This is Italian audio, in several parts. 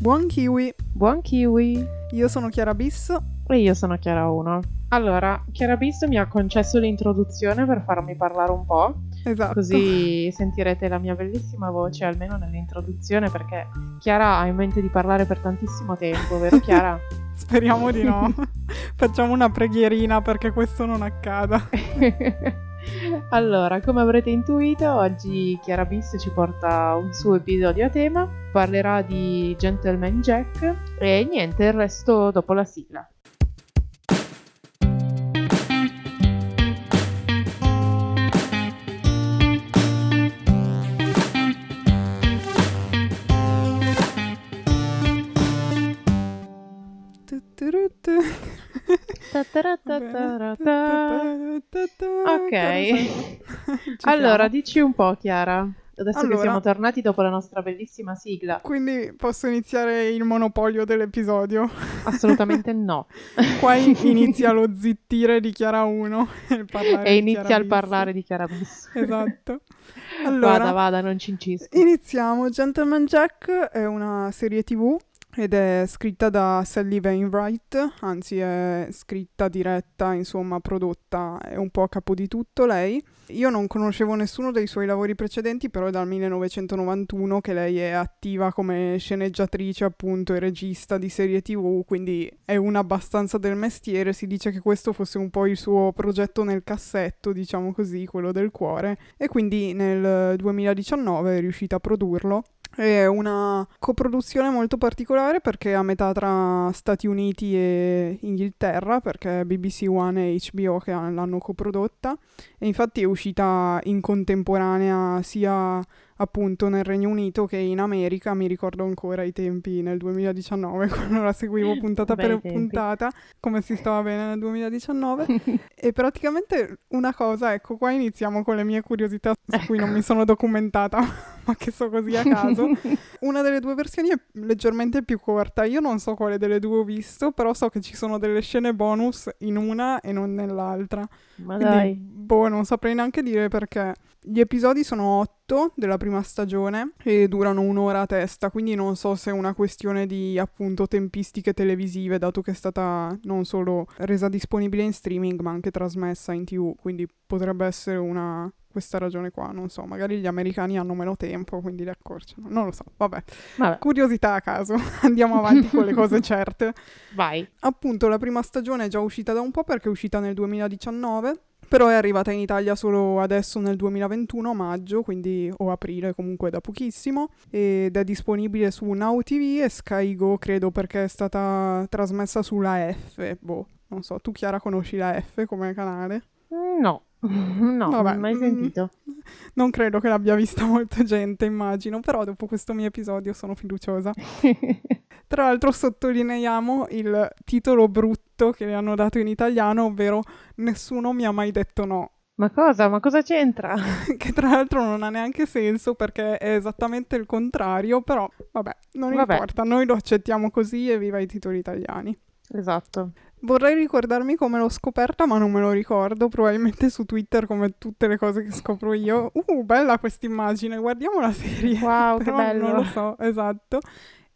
Buon kiwi! Buon kiwi! Io sono Chiara Bis. E io sono Chiara 1. Allora, Chiara Bis mi ha concesso l'introduzione per farmi parlare un po'. Esatto. Così sentirete la mia bellissima voce almeno nell'introduzione perché Chiara ha in mente di parlare per tantissimo tempo, vero Chiara? Speriamo di no. Facciamo una preghierina perché questo non accada. allora, come avrete intuito, oggi Chiara Bis ci porta un suo episodio a tema, parlerà di Gentleman Jack e niente, il resto dopo la sigla. Ok, allora dici un po' Chiara, adesso Allora. che siamo tornati dopo la nostra bellissima sigla. Quindi posso iniziare il monopolio dell'episodio. Assolutamente no. Qua in- inizia lo zittire di Chiara 1 e il E inizia Bis. parlare di Chiara Bis. Esatto. Allora, Vada, vada, non ci incisco. Iniziamo. Gentleman Jack è una serie tv ed è scritta da Sally Wainwright, anzi è scritta, diretta, insomma prodotta, è un po' a capo di tutto lei. Io non conoscevo nessuno dei suoi lavori precedenti, però è dal 1991 che lei è attiva come sceneggiatrice appunto e regista di serie tv, quindi è una abbastanza del mestiere. Si dice che questo fosse un po' il suo progetto nel cassetto, diciamo così, quello del cuore, e quindi nel 2019 è riuscita a produrlo. È una coproduzione molto particolare perché è a metà tra Stati Uniti e Inghilterra, perché BBC One e HBO che han- l'hanno coprodotta. E infatti è uscita in contemporanea sia appunto nel Regno Unito che in America, mi ricordo ancora i tempi nel 2019 quando la seguivo puntata Bei per puntata, come si stava bene nel 2019 e praticamente una cosa, ecco qua iniziamo con le mie curiosità su cui non mi sono documentata, ma che so così a caso. Una delle due versioni è leggermente più corta. Io non so quale delle due ho visto, però so che ci sono delle scene bonus in una e non nell'altra. Ma Quindi, dai. boh, non saprei neanche dire perché. Gli episodi sono otto della prima stagione e durano un'ora a testa, quindi non so se è una questione di appunto tempistiche televisive, dato che è stata non solo resa disponibile in streaming, ma anche trasmessa in tv, quindi potrebbe essere una questa ragione qua, non so, magari gli americani hanno meno tempo, quindi li accorciano, non lo so, vabbè. Vabbè, Curiosità a caso, andiamo avanti con le cose certe. vai. Appunto, la prima stagione è già uscita da un po' perché è uscita nel 2019, però è arrivata in Italia solo adesso nel 2021, a maggio, quindi o aprile comunque da pochissimo, ed è disponibile su Now TV e Sky Go, credo, perché è stata trasmessa sulla F, boh, non so, tu Chiara conosci la F come canale? No, no, Vabbè, mai mm, sentito. Non credo che l'abbia vista molta gente, immagino, però dopo questo mio episodio sono fiduciosa. Tra l'altro sottolineiamo il titolo brutto che le hanno dato in italiano, ovvero Nessuno mi ha mai detto no, Ma cosa? Ma cosa c'entra? che tra l'altro non ha neanche senso perché è esattamente il contrario, però vabbè, non Vabbè. importa, noi lo accettiamo così e viva i titoli italiani. Esatto. Vorrei ricordarmi come l'ho scoperta, ma non me lo ricordo, probabilmente su Twitter come tutte le cose che scopro io. Uh, bella questa immagine, guardiamo la serie. Wow, che bello. Non lo so, esatto.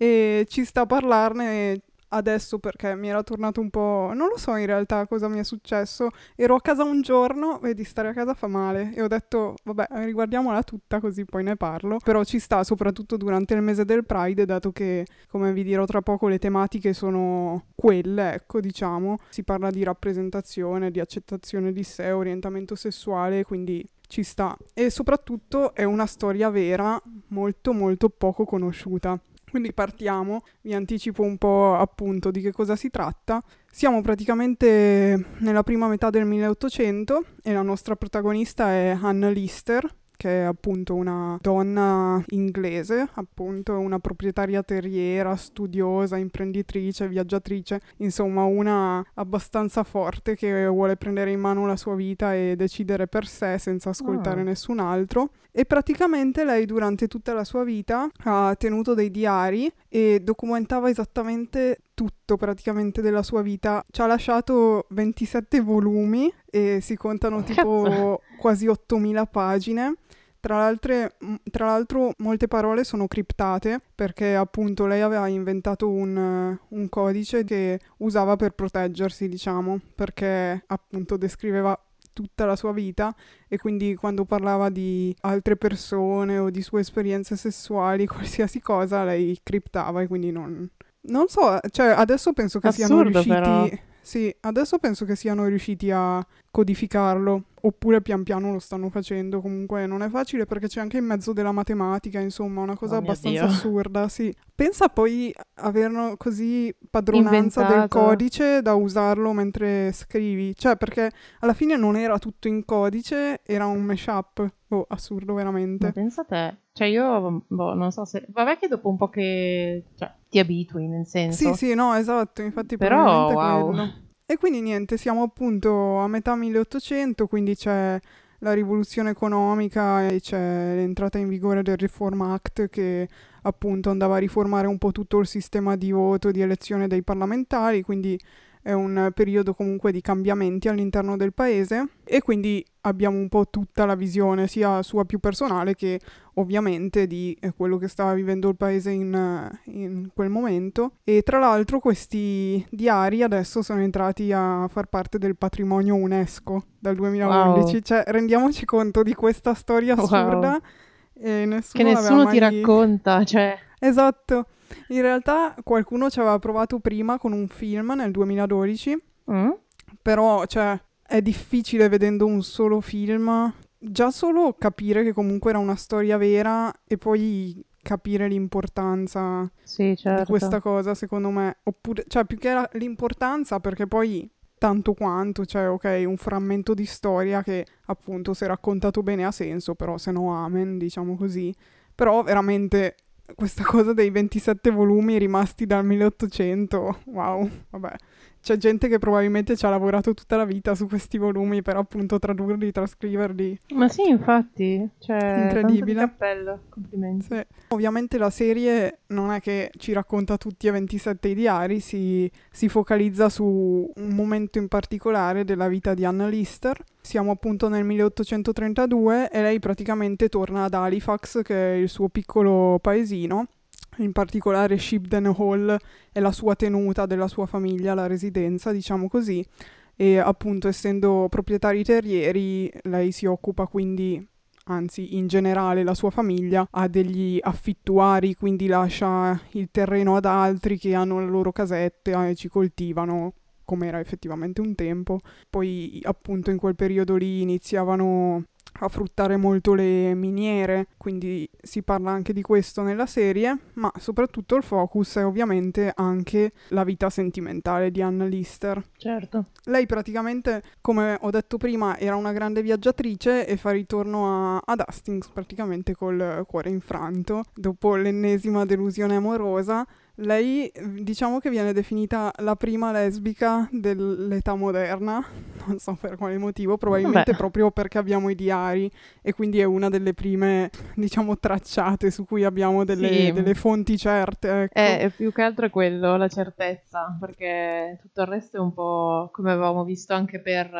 E ci sta a parlarne adesso perché mi era tornato un po'... Non lo so in realtà cosa mi è successo. Ero a casa un giorno, vedi, stare a casa fa male. E ho detto, vabbè, riguardiamola tutta così poi ne parlo. Però ci sta, soprattutto durante il mese del Pride, dato che, come vi dirò tra poco, le tematiche sono quelle, ecco, diciamo. Si parla di rappresentazione, di accettazione di sé, orientamento sessuale, quindi ci sta. E soprattutto è una storia vera, molto molto poco conosciuta. Quindi partiamo, vi anticipo un po' appunto di che cosa si tratta. Siamo praticamente nella prima metà del 1800 e la nostra protagonista è Anna Lister, che è appunto una donna inglese, appunto una proprietaria terriera, studiosa, imprenditrice, viaggiatrice, insomma una abbastanza forte che vuole prendere in mano la sua vita e decidere per sé senza ascoltare Ah. nessun altro. E praticamente lei durante tutta la sua vita ha tenuto dei diari e documentava esattamente tutto praticamente della sua vita. Ci ha lasciato 27 volumi e si contano tipo Cazzo. quasi 8000 pagine. Tra, l'altre, tra, l'altro molte parole sono criptate perché appunto lei aveva inventato un, un, codice che usava per proteggersi, diciamo, perché appunto descriveva tutta la sua vita e quindi quando parlava di altre persone o di sue esperienze sessuali, qualsiasi cosa, lei criptava e quindi non... Non so, cioè adesso penso che Assurdo, siano riusciti... Però sì, adesso penso che siano riusciti a codificarlo, oppure pian piano lo stanno facendo, comunque non è facile perché c'è anche in mezzo della matematica, insomma, una cosa oh abbastanza assurda, sì. Pensa poi averlo così padronanza Inventato. del codice da usarlo mentre scrivi, cioè perché alla fine non era tutto in codice, era un mashup. Oh, assurdo veramente. Ma pensa a te, cioè io, boh, non so se... Vabbè che dopo un po' che... Cioè, ti abitui, nel senso. Sì, sì, no, esatto, infatti Però, wow. quello. E quindi niente, siamo appunto a metà 1800, quindi c'è la rivoluzione economica e c'è l'entrata in vigore del Reform Act che appunto andava a riformare un po' tutto il sistema di voto, di elezione dei parlamentari, quindi è un periodo comunque di cambiamenti all'interno del paese e quindi abbiamo un po' tutta la visione sia sua più personale che ovviamente di eh, quello che stava vivendo il paese in, in, quel momento e tra l'altro questi diari adesso sono entrati a far parte del patrimonio UNESCO dal 2011 wow. cioè rendiamoci conto di questa storia assurda wow. nessuno che nessuno ti racconta cioè esatto in realtà qualcuno ci aveva provato prima con un film nel 2012, mm? però cioè, è difficile vedendo un solo film, già solo capire che comunque era una storia vera e poi capire l'importanza sì, certo. di questa cosa, secondo me. Oppure, cioè, più che la, l'importanza, perché poi tanto quanto, cioè, ok, un frammento di storia che appunto se raccontato bene ha senso, però se no amen, diciamo così. Però veramente questa cosa dei 27 volumi rimasti dal 1800, wow, vabbè. C'è gente che probabilmente ci ha lavorato tutta la vita su questi volumi per appunto tradurli, trascriverli. Ma sì, infatti, cioè, incredibile. cappello, complimenti. Sì. Ovviamente la serie non è che ci racconta tutti e 27 i diari, si, si focalizza su un momento in particolare della vita di Anna Lister. Siamo appunto nel 1832 e lei praticamente torna ad Halifax, che è il suo piccolo paesino, in particolare Shibden Hall è la sua tenuta della sua famiglia, la residenza, diciamo così, e appunto essendo proprietari terrieri lei si occupa quindi anzi in generale la sua famiglia ha degli affittuari, quindi lascia il terreno ad altri che hanno le loro casette e ci coltivano come era effettivamente un tempo. Poi appunto in quel periodo lì iniziavano a fruttare molto le miniere, quindi si parla anche di questo nella serie, ma soprattutto il focus è ovviamente anche la vita sentimentale di Anna Lister. Certo. Lei praticamente, come ho detto prima, era una grande viaggiatrice e fa ritorno a, ad Hastings praticamente col cuore infranto, dopo l'ennesima delusione amorosa lei diciamo che viene definita la prima lesbica dell'età moderna, non so per quale motivo, probabilmente Beh. proprio perché abbiamo i diari e quindi è una delle prime, diciamo, tracciate su cui abbiamo delle, sì. delle fonti certe. Ecco. È, più che altro quello, la certezza, perché tutto il resto è un po' come avevamo visto anche per...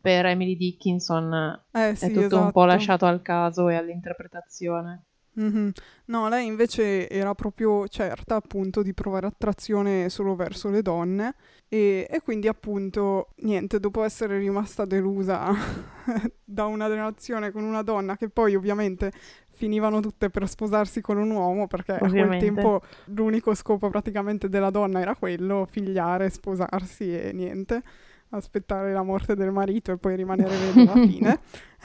per Emily Dickinson eh, sì, è tutto esatto. un po' lasciato al caso e all'interpretazione. Mh-mh. No, lei invece era proprio certa appunto di provare attrazione solo verso le donne e e quindi appunto niente, dopo essere rimasta delusa da una relazione con una donna che poi ovviamente finivano tutte per sposarsi con un uomo perché a quel tempo l'unico scopo praticamente della donna era quello, figliare, sposarsi e niente, aspettare la morte del marito e poi rimanere vedova, fine.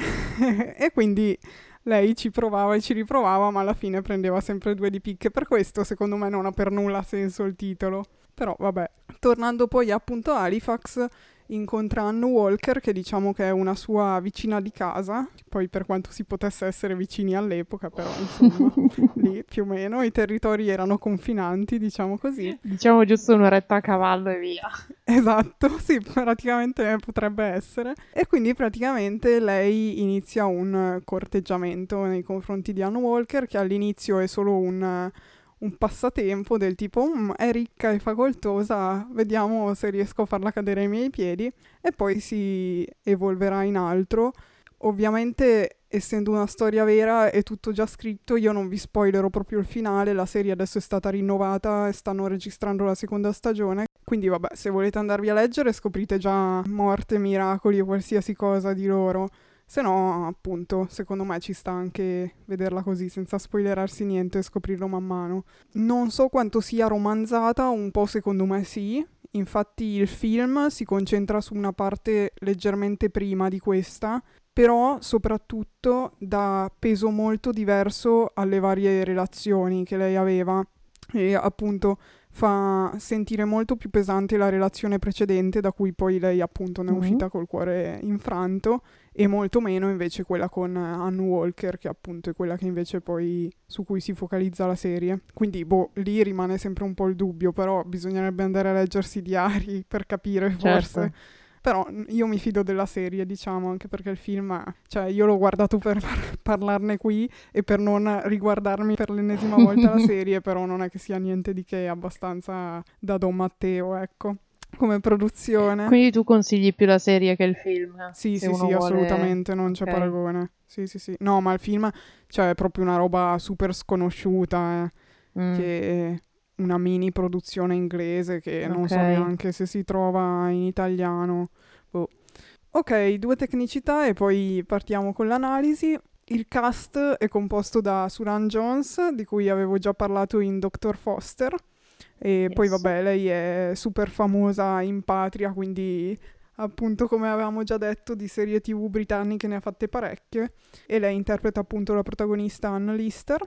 E quindi lei ci provava e ci riprovava, ma alla fine prendeva sempre due di picche. Per questo, secondo me, non ha per nulla senso il titolo. Però, vabbè. Tornando poi appunto a Halifax, incontra Anne Walker, che diciamo che è una sua vicina di casa, poi per quanto si potesse essere vicini all'epoca, però insomma, lì più o meno i territori erano confinanti, diciamo così. Diciamo giusto un'oretta a cavallo e via. Esatto, sì, praticamente potrebbe essere. E quindi praticamente lei inizia un corteggiamento nei confronti di Anne Walker, che all'inizio è solo un un passatempo del tipo mm, è ricca e facoltosa, vediamo se riesco a farla cadere ai miei piedi e poi si evolverà in altro. Ovviamente essendo una storia vera è tutto già scritto, io non vi spoilerò proprio il finale, la serie adesso è stata rinnovata e stanno registrando la seconda stagione, quindi vabbè, se volete andarvi a leggere scoprite già morte, miracoli o qualsiasi cosa di loro. Se no, appunto, secondo me ci sta anche vederla così, senza spoilerarsi niente e scoprirlo man mano. Non so quanto sia romanzata, un po' secondo me sì. Infatti il film si concentra su una parte leggermente prima di questa, però soprattutto dà peso molto diverso alle varie relazioni che lei aveva. E appunto fa sentire molto più pesante la relazione precedente, da cui poi lei appunto ne è Mhm. uscita col cuore infranto, e molto meno invece quella con Anne Walker, che appunto è quella che invece poi su cui si focalizza la serie. Quindi, boh, lì rimane sempre un po' il dubbio, però bisognerebbe andare a leggersi i diari per capire forse. Certo. Però mm, io mi fido della serie, diciamo, anche perché il film, cioè io l'ho guardato per par- parlarne qui e per non riguardarmi per l'ennesima volta la serie, però non è che sia niente di che, è abbastanza da Don Matteo, ecco, come produzione. Quindi tu consigli più la serie che il film? Sì, sì, sì, vuole- assolutamente, non c'è Ok. paragone. Sì, sì, sì. No, ma il film, cioè, è proprio una roba super sconosciuta, eh, Mm. che è una mini produzione inglese che non so neanche se si trova in italiano. Boh. Ok, due tecnicità e poi partiamo con l'analisi. Il cast è composto da Suran Jones, di cui avevo già parlato in Dr. Foster. E poi Yes. vabbè, lei è super famosa in patria, quindi appunto come avevamo già detto di serie tv britanniche ne ha fatte parecchie. E lei interpreta appunto la protagonista Anne Lister.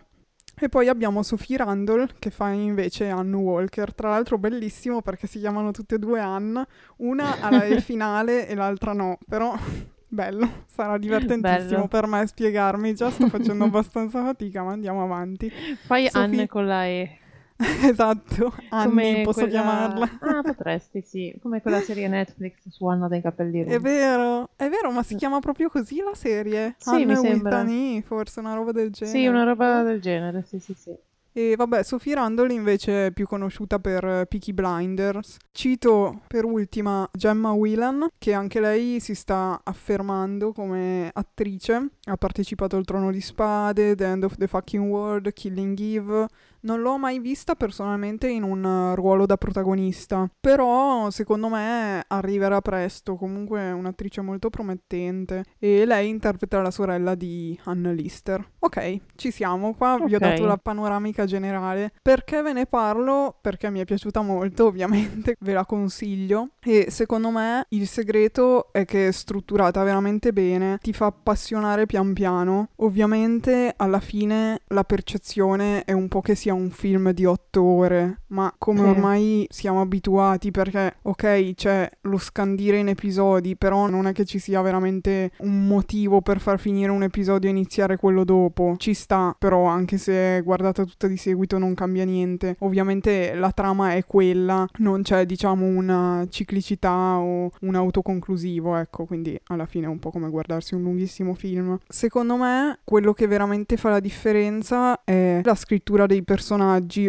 E poi abbiamo Sophie Randall che fa invece Anne Walker, tra l'altro bellissimo perché si chiamano tutte e due Anne, una ha la E finale e l'altra no, però bello, sarà divertentissimo Bello. per me spiegarmi, già sto facendo abbastanza fatica ma andiamo avanti. Fai Sophie- Anne con la E. esatto, Annie Come posso quella- chiamarla. Ah, potresti, sì. Come quella serie Netflix su Anna dei capelli È rossi. vero, è vero, ma si chiama proprio così la serie? Sì, Anne mi sembra. E, forse una roba del genere. Sì, una roba del genere, sì, sì, sì. E vabbè, Sophie Randall invece è più conosciuta per eh, Peaky Blinders. Cito per ultima Gemma Whelan, che anche lei si sta affermando come attrice. Ha partecipato al Trono di Spade, The End of the Fucking World, Killing Eve. Non l'ho mai vista personalmente in un eh, ruolo da protagonista, però secondo me arriverà presto, comunque è un'attrice molto promettente e lei interpreta la sorella di Anne Lister. Ok, ci siamo, qua vi ho dato la panoramica generale. Perché ve ne parlo? Perché mi è piaciuta molto, ovviamente, ve la consiglio e secondo me il segreto è che è strutturata veramente bene, ti fa appassionare pian piano. Ovviamente alla fine la percezione è un po' che sia un film di otto ore, ma come Sì. ormai siamo abituati perché ok c'è lo scandire in episodi, però non è che ci sia veramente un motivo per far finire un episodio e iniziare quello dopo. Ci sta, però anche se guardata tutta di seguito non cambia niente. Ovviamente la trama è quella, non c'è diciamo una ciclicità o un autoconclusivo, ecco, quindi alla fine è un po' come guardarsi un lunghissimo film. Secondo me quello che veramente fa la differenza è la scrittura dei personaggi.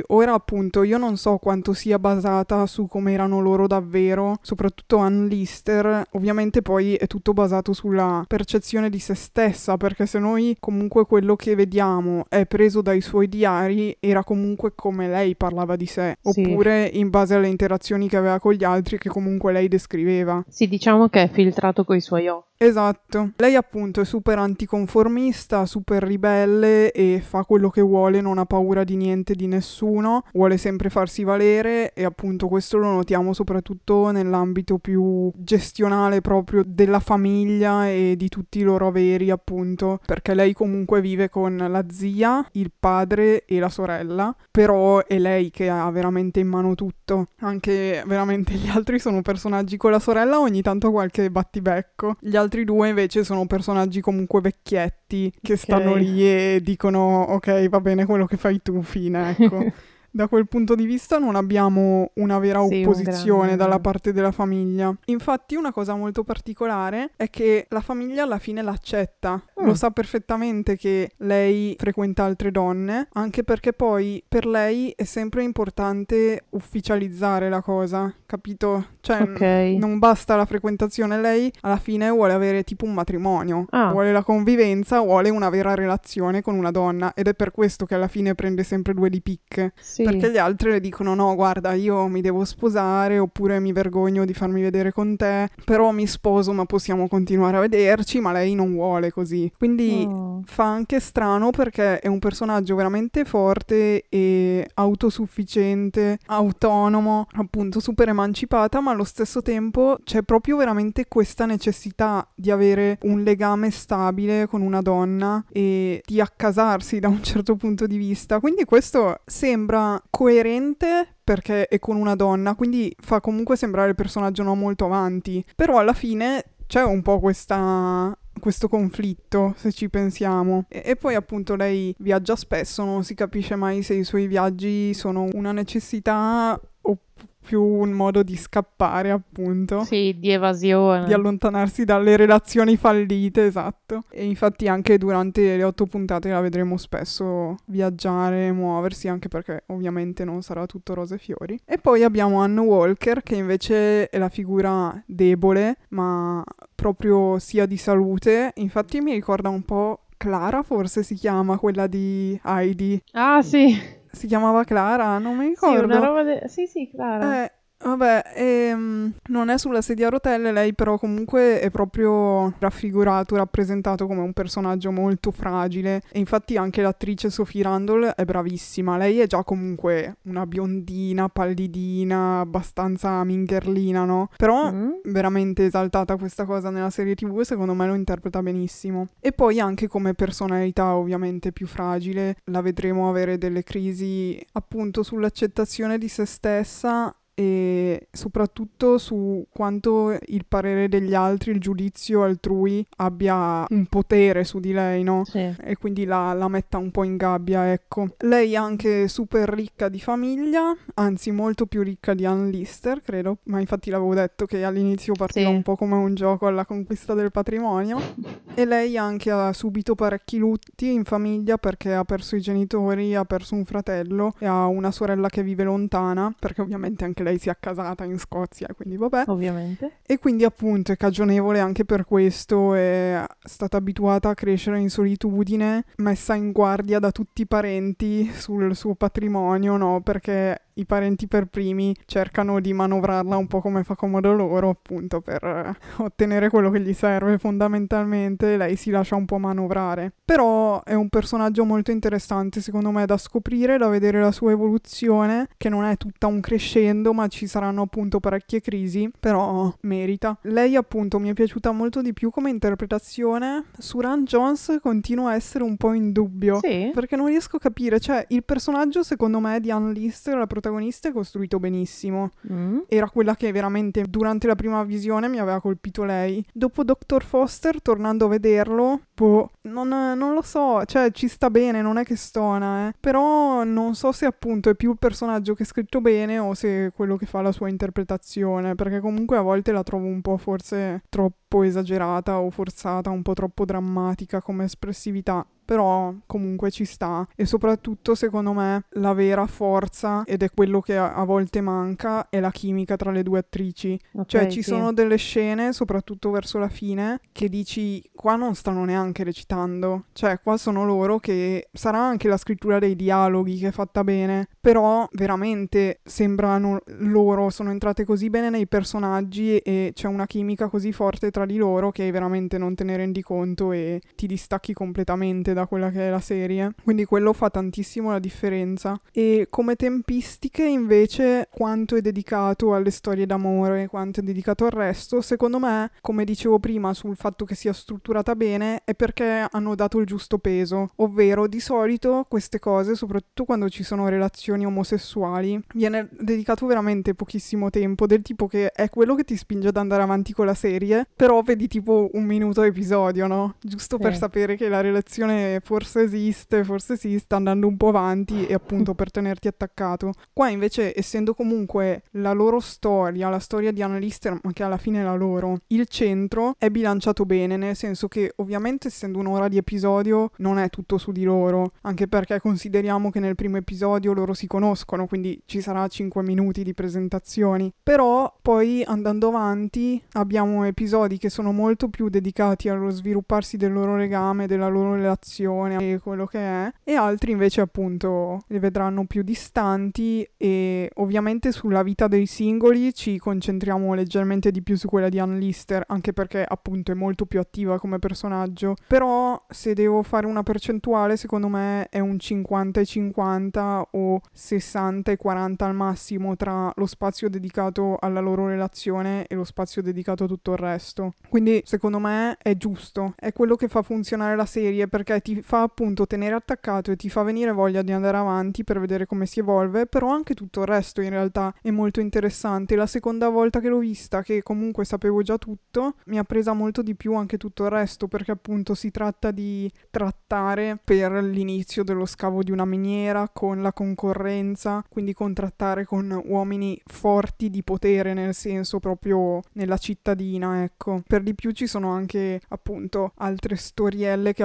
Ora appunto io non so quanto sia basata su come erano loro davvero, soprattutto Anne Lister. Ovviamente poi è tutto basato sulla percezione di se stessa, perché se noi comunque quello che vediamo è preso dai suoi diari, era comunque come lei parlava di sé, Sì. oppure in base alle interazioni che aveva con gli altri che comunque lei descriveva. Sì, diciamo che è filtrato coi suoi occhi. Esatto. Lei appunto è super anticonformista, super ribelle e fa quello che vuole, non ha paura di niente, di nessuno, vuole sempre farsi valere e appunto questo lo notiamo soprattutto nell'ambito più gestionale proprio della famiglia e di tutti i loro averi appunto, perché lei comunque vive con la zia, il padre e la sorella, però è lei che ha veramente in mano tutto, anche veramente gli altri sono personaggi con la sorella ogni tanto qualche battibecco, gli due invece sono personaggi comunque vecchietti che stanno lì e dicono ok va bene quello che fai tu, fine, ecco. Da quel punto di vista non abbiamo una vera Sì, un opposizione grande- dalla parte della famiglia. Infatti una cosa molto particolare è che la famiglia alla fine l'accetta. Mm. Lo sa perfettamente che lei frequenta altre donne, anche perché poi per lei è sempre importante ufficializzare la cosa, capito? Cioè, Ok. non basta la frequentazione, lei alla fine vuole avere tipo un matrimonio, Ah. vuole la convivenza, vuole una vera relazione con una donna ed è per questo che alla fine prende sempre due di picche. Sì. Perché gli altri le dicono no, guarda, io mi devo sposare oppure mi vergogno di farmi vedere con te, però mi sposo ma possiamo continuare a vederci, ma lei non vuole così. Quindi Oh. fa anche strano perché è un personaggio veramente forte e autosufficiente, autonomo, appunto super emancipata, ma allo stesso tempo c'è proprio veramente questa necessità di avere un legame stabile con una donna e di accasarsi da un certo punto di vista. Quindi questo sembra coerente perché è con una donna, quindi fa comunque sembrare il personaggio non molto avanti, però alla fine c'è un po' questa questo conflitto, se ci pensiamo. E, e poi appunto lei viaggia spesso, non si capisce mai se i suoi viaggi sono una necessità o più un modo di scappare, appunto. Sì, di evasione. Di allontanarsi dalle relazioni fallite, esatto. E infatti anche durante le otto puntate la vedremo spesso viaggiare, muoversi, anche perché ovviamente non sarà tutto rose e fiori. E poi abbiamo Anne Walker, che invece è la figura debole, ma proprio sia di salute. Infatti mi ricorda un po' Clara, forse si chiama, quella di Heidi. Ah, sì. Si chiamava Clara? Non mi Sì, ricordo. una roba de- Sì, sì, Clara. Eh, vabbè, ehm, non è sulla sedia a rotelle, lei però comunque è proprio raffigurato, rappresentato come un personaggio molto fragile e infatti anche l'attrice Sophie Randall è bravissima, lei è già comunque una biondina, pallidina, abbastanza mingherlina, no? Però Mm? veramente esaltata questa cosa nella serie tv secondo me lo interpreta benissimo. E poi anche come personalità ovviamente più fragile, la vedremo avere delle crisi appunto sull'accettazione di se stessa e soprattutto su quanto il parere degli altri, il giudizio altrui abbia un potere su di lei, no? Sì. e quindi la, la metta un po' in gabbia, ecco. Lei è anche super ricca di famiglia, anzi molto più ricca di Ann Lister, credo, ma infatti l'avevo detto che all'inizio partiva Sì. un po' come un gioco alla conquista del patrimonio. E lei anche ha subito parecchi lutti in famiglia perché ha perso i genitori, ha perso un fratello e ha una sorella che vive lontana, perché ovviamente anche lei si è accasata in Scozia, quindi vabbè. Ovviamente. E quindi appunto è cagionevole anche per questo, è stata abituata a crescere in solitudine, messa in guardia da tutti i parenti sul suo patrimonio, no? Perché i parenti per primi cercano di manovrarla un po' come fa comodo loro, appunto, per ottenere quello che gli serve fondamentalmente, lei si lascia un po' manovrare. Però è un personaggio molto interessante, secondo me, da scoprire, da vedere la sua evoluzione, che non è tutta un crescendo, ma ci saranno appunto parecchie crisi, però merita. Lei appunto mi è piaciuta molto di più come interpretazione. Suran Jones continua a essere un po' in dubbio. Sì. Perché non riesco a capire, cioè il personaggio secondo me di Anne Lister, la protagonista, è costruito benissimo. Mm? Era quella che veramente durante la prima visione mi aveva colpito lei. Dopo Dr. Foster, tornando a vederlo, boh, non, non lo so, cioè ci sta bene, non è che stona, eh. Però non so se appunto è più il personaggio che è scritto bene o se è quello che fa la sua interpretazione, perché comunque a volte la trovo un po' forse troppo esagerata o forzata, un po' troppo drammatica come espressività. Però comunque ci sta e soprattutto secondo me la vera forza ed è quello che a, a volte manca è la chimica tra le due attrici. Ok, Cioè ci sì. sono delle scene, soprattutto verso la fine, che dici qua non stanno neanche recitando. Cioè qua sono loro che sarà anche la scrittura dei dialoghi che è fatta bene, però veramente sembrano loro, sono entrate così bene nei personaggi e c'è una chimica così forte tra di loro che veramente non te ne rendi conto e ti distacchi completamente da quella che è la serie. Quindi quello fa tantissimo la differenza. E come tempistiche invece quanto è dedicato alle storie d'amore, quanto è dedicato al resto, secondo me, come dicevo prima sul fatto che sia strutturata bene, è perché hanno dato il giusto peso, ovvero di solito queste cose, soprattutto quando ci sono relazioni omosessuali, viene dedicato veramente pochissimo tempo, del tipo che è quello che ti spinge ad andare avanti con la serie, però vedi tipo un minuto episodio, no? Giusto per Sì. sapere che la relazione forse esiste, forse si sta andando un po' avanti e appunto per tenerti attaccato. Qua invece, essendo comunque la loro storia, la storia di Anna Lister, ma che alla fine è la loro, il centro è bilanciato bene, nel senso che ovviamente essendo un'ora di episodio non è tutto su di loro, anche perché consideriamo che nel primo episodio loro si conoscono, quindi ci sarà 5 minuti di presentazioni. Però poi andando avanti abbiamo episodi che sono molto più dedicati allo svilupparsi del loro legame, della loro relazione e quello che è, e altri invece appunto li vedranno più distanti e ovviamente sulla vita dei singoli ci concentriamo leggermente di più su quella di Ann Lister, anche perché appunto è molto più attiva come personaggio, però se devo fare una percentuale secondo me è un 50 e 50 o 60 e 40 al massimo tra lo spazio dedicato alla loro relazione e lo spazio dedicato a tutto il resto. Quindi secondo me è giusto, è quello che fa funzionare la serie perché ti fa appunto tenere attaccato e ti fa venire voglia di andare avanti per vedere come si evolve, però anche tutto il resto in realtà è molto interessante. La seconda volta che l'ho vista, che comunque sapevo già tutto, mi ha presa molto di più anche tutto il resto perché appunto si tratta di trattare per l'inizio dello scavo di una miniera con la concorrenza, quindi contrattare con uomini forti di potere nel senso proprio nella cittadina, ecco. Per di più ci sono anche appunto altre storielle che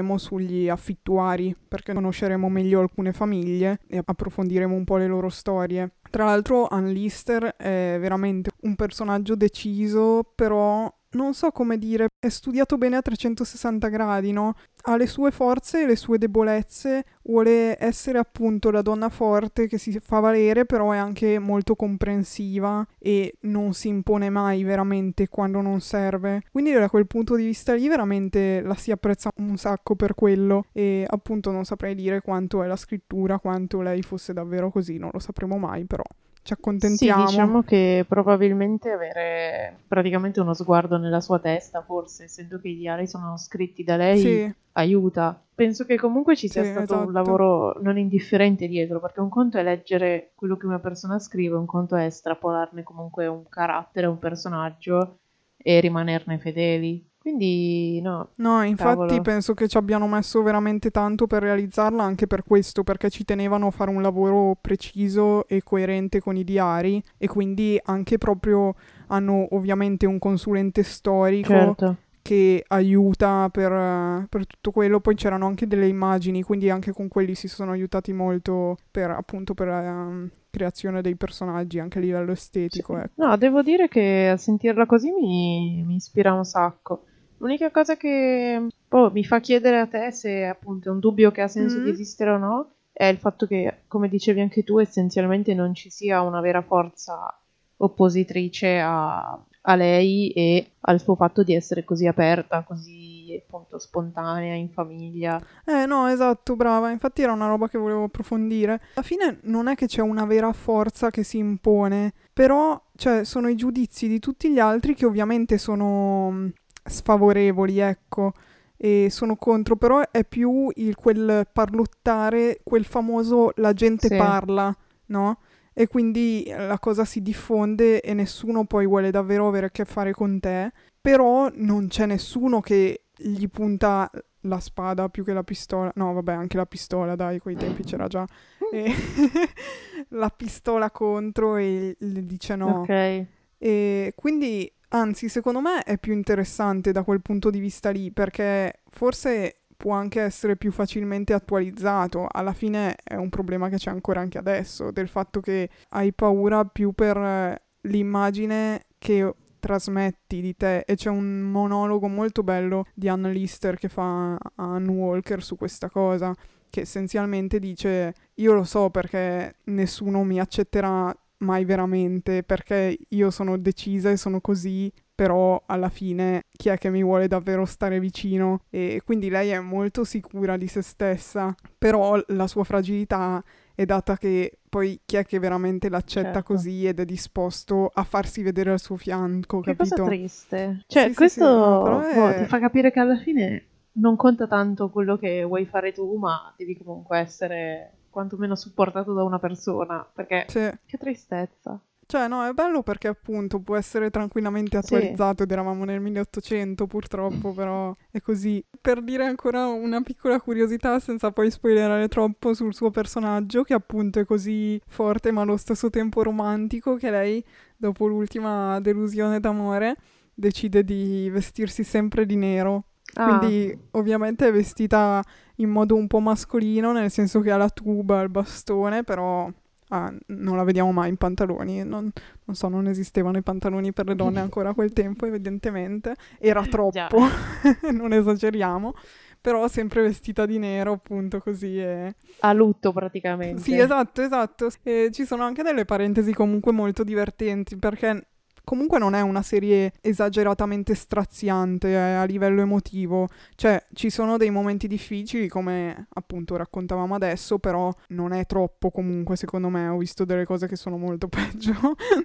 approfondiremo sugli affittuari, perché conosceremo meglio alcune famiglie e approfondiremo un po' le loro storie. Tra l'altro Ann Lister è veramente un personaggio deciso, però non so come dire, è studiato bene a 360 gradi, no? Ha le sue forze e le sue debolezze, vuole essere appunto la donna forte che si fa valere, però è anche molto comprensiva e non si impone mai veramente quando non serve. Quindi da quel punto di vista lì veramente la si apprezza un sacco per quello e appunto non saprei dire quanto è la scrittura, quanto lei fosse davvero così, non lo sapremo mai, però ci accontentiamo. Sì, diciamo che probabilmente avere praticamente uno sguardo nella sua testa, forse, essendo che i diari sono scritti da lei, sì. aiuta. Penso che comunque ci sia sì, stato esatto. un lavoro non indifferente dietro, perché un conto è leggere quello che una persona scrive, un conto è estrapolarne comunque un carattere, un personaggio e rimanerne fedeli. Quindi no. No, infatti cavolo. penso che ci abbiano messo veramente tanto per realizzarla anche per questo, perché ci tenevano a fare un lavoro preciso e coerente con i diari e quindi anche proprio hanno ovviamente un consulente storico. Certo che aiuta per, per, tutto quello. Poi c'erano anche delle immagini, quindi anche con quelli si sono aiutati molto per appunto per la um, creazione dei personaggi anche a livello estetico. Sì. Ecco. No, devo dire che a sentirla così mi, mi ispira un sacco. L'unica cosa che oh, mi fa chiedere a te se appunto è un dubbio che ha senso mm. di esistere o no è il fatto che, come dicevi anche tu, essenzialmente non ci sia una vera forza oppositrice a, a lei e al suo fatto di essere così aperta, così appunto spontanea in famiglia. Eh no, esatto, brava, infatti era una roba che volevo approfondire. Alla fine non è che c'è una vera forza che si impone, però cioè, sono i giudizi di tutti gli altri che ovviamente sono sfavorevoli, ecco, e sono contro, però è più il, quel parlottare, quel famoso la gente sì. parla, no? E quindi la cosa si diffonde e nessuno poi vuole davvero avere a che fare con te, però non c'è nessuno che gli punta la spada più che la pistola. No, vabbè, anche la pistola, dai, quei tempi c'era già. E la pistola contro e le dice no. Ok. E quindi Anzi, secondo me è più interessante da quel punto di vista lì, perché forse può anche essere più facilmente attualizzato. Alla fine è un problema che c'è ancora anche adesso, del fatto che hai paura più per l'immagine che trasmetti di te e c'è un monologo molto bello di Anna Lister che fa a Ann Walker su questa cosa che essenzialmente dice io lo so perché nessuno mi accetterà mai veramente perché io sono decisa e sono così, però alla fine chi è che mi vuole davvero stare vicino? E quindi lei è molto sicura di se stessa, però la sua fragilità è data che poi chi è che veramente l'accetta certo. così ed è disposto a farsi vedere al suo fianco, che capito? cosa triste. Cioè, sì, questo sì, sì, no, è... boh, ti fa capire che alla fine non conta tanto quello che vuoi fare tu, ma devi comunque essere quantomeno supportato da una persona, perché sì. che tristezza. Cioè, no, è bello perché appunto può essere tranquillamente attualizzato ed eravamo nel 1800 purtroppo, però è così. Per dire ancora una piccola curiosità, senza poi spoilerare troppo sul suo personaggio, che appunto è così forte ma allo stesso tempo romantico, che lei, dopo l'ultima delusione d'amore, decide di vestirsi sempre di nero. Ah. Quindi ovviamente è vestita in modo un po' mascolino, nel senso che ha la tuba, il bastone, però ah, non la vediamo mai in pantaloni. Non, non so, non esistevano i pantaloni per le donne ancora a quel tempo, evidentemente. Era troppo, non esageriamo. Però sempre vestita di nero, appunto, così. E... A lutto praticamente. Sì, esatto, esatto. E ci sono anche delle parentesi comunque molto divertenti, perché comunque non è una serie esageratamente straziante eh, a livello emotivo, cioè ci sono dei momenti difficili come appunto raccontavamo adesso, però non è troppo comunque secondo me, ho visto delle cose che sono molto peggio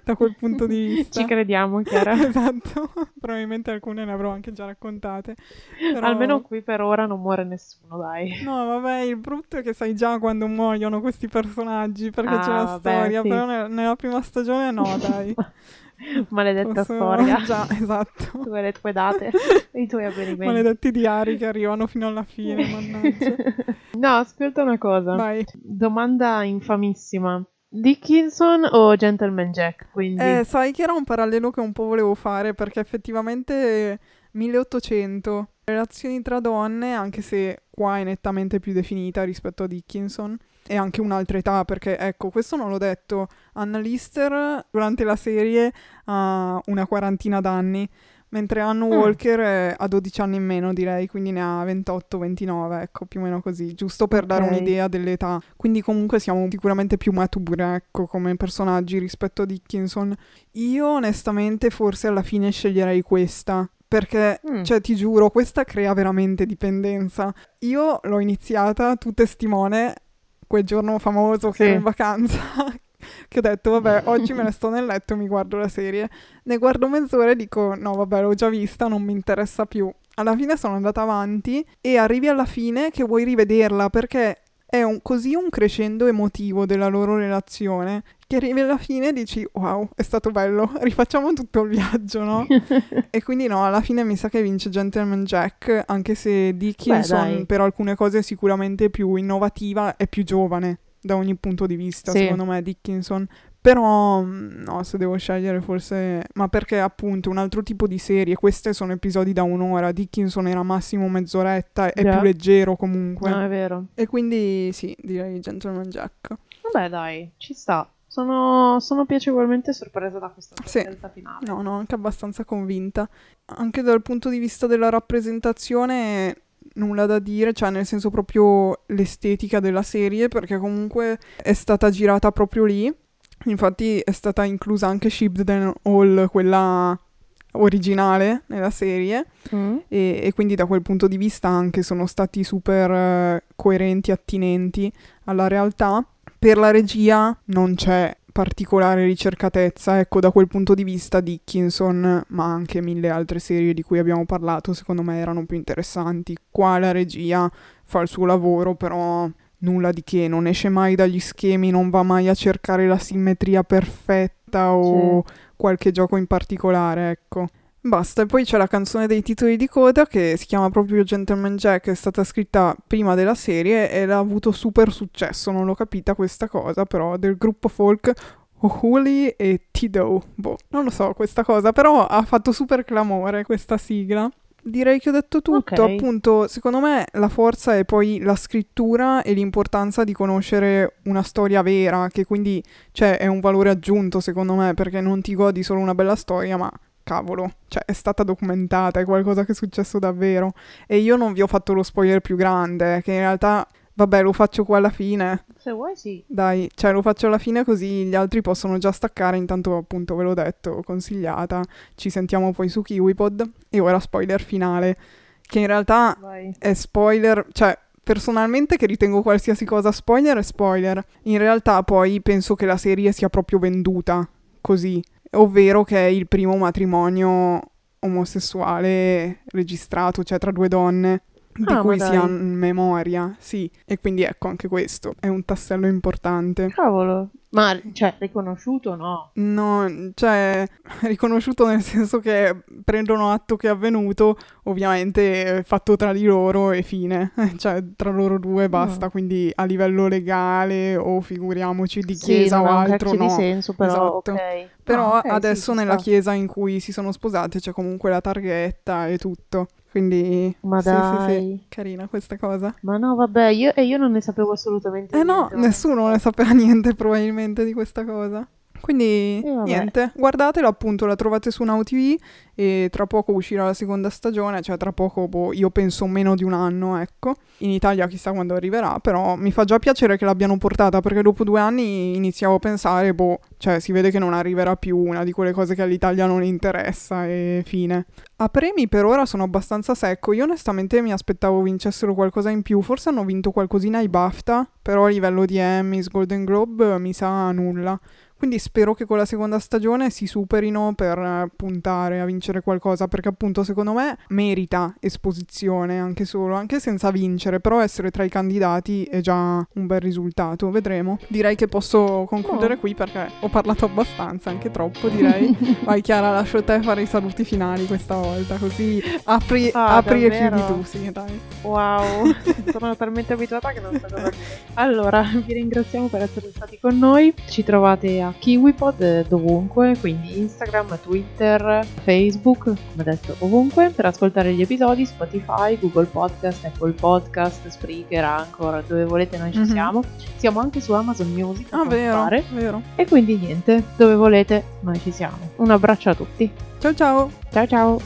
da quel punto di vista. Ci crediamo, Chiara. esatto, probabilmente alcune le avrò anche già raccontate. Però... Almeno qui per ora non muore nessuno, dai. No, vabbè, il brutto è che sai già quando muoiono questi personaggi perché ah, c'è la vabbè, storia, sì. però nella, nella prima stagione no, dai. Maledetta Posso- storia. Già, esatto. Tu le tue date, i tuoi avvenimenti. Maledetti diari che arrivano fino alla fine, mannaggia. no, ascolta una cosa. Vai. Domanda infamissima. Dickinson o Gentleman Jack? Quindi Eh, sai che era un parallelo che un po' volevo fare perché effettivamente 1800, relazioni tra donne, anche se qua è nettamente più definita rispetto a Dickinson, e anche un'altra età perché ecco, questo non l'ho detto, Anna Lister durante la serie ha una quarantina d'anni, mentre Anne Mm. Walker è- ha 12 anni in meno direi, quindi ne ha 28-29, ecco, più o meno così, giusto per dare Ok. un'idea dell'età. Quindi comunque siamo sicuramente più mature, ecco, come personaggi rispetto a Dickinson. Io onestamente forse alla fine sceglierei questa. Perché, Mm. cioè, ti giuro, questa crea veramente dipendenza. Io l'ho iniziata, tu testimone, quel giorno famoso che Sì. ero in vacanza, che ho detto, vabbè, oggi me ne sto nel letto e mi guardo la serie. Ne guardo mezz'ora e dico, no, vabbè, l'ho già vista, non mi interessa più. Alla fine sono andata avanti e arrivi alla fine che vuoi rivederla perché è un- così un crescendo emotivo della loro relazione che arrivi alla fine e dici wow, è stato bello, rifacciamo tutto il viaggio, no? e quindi no, alla fine mi sa che vince Gentleman Jack, anche se Dickinson dai. per alcune cose è sicuramente più innovativa e più giovane da ogni punto di vista, Sì. secondo me Dickinson. Però, mm, no, se devo scegliere forse... Ma perché appunto un altro tipo di serie, queste sono episodi da un'ora, Dickinson era massimo mezz'oretta, è Già. più leggero comunque. no, è vero. E quindi sì, direi Gentleman Jack. Vabbè, dai, ci sta. Sono, sono piacevolmente sorpresa da questa Sì. scelta finale. No, no, anche abbastanza convinta. Anche dal punto di vista della rappresentazione, nulla da dire, cioè nel senso proprio l'estetica della serie, perché comunque è stata girata proprio lì. Infatti è stata inclusa anche Shipden Hall, quella originale nella serie. Mm? e, e quindi da quel punto di vista anche sono stati super eh, coerenti, attinenti alla realtà. Per la regia non c'è particolare ricercatezza, ecco da quel punto di vista Dickinson, ma anche mille altre serie di cui abbiamo parlato, secondo me erano più interessanti. Qua la regia fa il suo lavoro, però nulla di che, non esce mai dagli schemi, non va mai a cercare la simmetria perfetta o qualche gioco in particolare, ecco. Basta, e poi c'è la canzone dei titoli di coda che si chiama proprio Gentleman Jack, è stata scritta prima della serie ed ha avuto super successo, non l'ho capita questa cosa, però del gruppo folk Hooli e Tido. Boh, non lo so questa cosa, però ha fatto super clamore questa sigla. Direi che ho detto tutto, Ok. appunto, secondo me la forza è poi la scrittura e l'importanza di conoscere una storia vera, che quindi cioè, è un valore aggiunto secondo me, perché non ti godi solo una bella storia, ma cavolo, cioè è stata documentata, è qualcosa che è successo davvero. E io non vi ho fatto lo spoiler più grande, che in realtà, vabbè, lo faccio qua alla fine. Se vuoi, sì. Dai, cioè lo faccio alla fine così gli altri possono già staccare, intanto appunto ve l'ho detto, consigliata. Ci sentiamo poi su KiwiPod e ora spoiler finale, che in realtà Vai. è spoiler, cioè personalmente che ritengo qualsiasi cosa spoiler è spoiler. In realtà poi penso che la serie sia proprio venduta così, ovvero che è il primo matrimonio omosessuale registrato, cioè tra due donne. Di Ah, cui si ha memoria, sì. E quindi ecco anche questo è un tassello importante. Cavolo, Ma, cioè, riconosciuto no? No, cioè, riconosciuto nel senso che prendono atto che è avvenuto, ovviamente fatto tra di loro e fine. Cioè, tra loro due basta, No. quindi a livello legale o figuriamoci di Sì, chiesa non o altro, no. di senso, però Esatto. ok. Però Ah, ok, sì, adesso ci nella chiesa in cui si sono sposati c'è comunque la targhetta e tutto. Quindi Ma sì, sì, sì, dai. carina questa cosa. Ma no, vabbè, io, e io non ne sapevo assolutamente Eh no, niente, nessuno ne sapeva niente probabilmente di questa cosa. Quindi E vabbè. niente, guardatela appunto, la trovate su Now TV e tra poco uscirà la seconda stagione, cioè tra poco, boh, io penso meno di un anno, ecco. In Italia chissà quando arriverà, però mi fa già piacere che l'abbiano portata perché dopo due anni iniziavo a pensare, boh, cioè si vede che non arriverà più una di quelle cose che all'Italia non interessa e fine. A premi per ora sono abbastanza secco, io onestamente mi aspettavo vincessero qualcosa in più, forse hanno vinto qualcosina ai BAFTA, però a livello di Emmys, Golden Globe mi sa nulla. Quindi spero che con la seconda stagione si superino per eh, puntare a vincere qualcosa, perché appunto secondo me merita esposizione anche solo, anche senza vincere, però essere tra i candidati è già un bel risultato, vedremo. Direi che posso concludere No. qui perché ho parlato abbastanza, anche troppo direi. Vai Chiara, lascio te fare i saluti finali questa volta, così apri, Ah, apri e chiudi tu, sì, dai. Wow, sono talmente abituata che non so cosa. Allora, vi ringraziamo per essere stati con noi. Ci trovate a KiwiPod eh, dovunque, quindi Instagram, Twitter, Facebook, come detto, ovunque. Per ascoltare gli episodi, Spotify, Google Podcast, Apple Podcast, Spreaker, Anchor, dove volete noi ci Mhm. siamo. Siamo anche su Amazon Music, a Ah, vero, pare. vero. E quindi niente, dove volete noi ci siamo. Un abbraccio a tutti. Ciao ciao! Ciao ciao!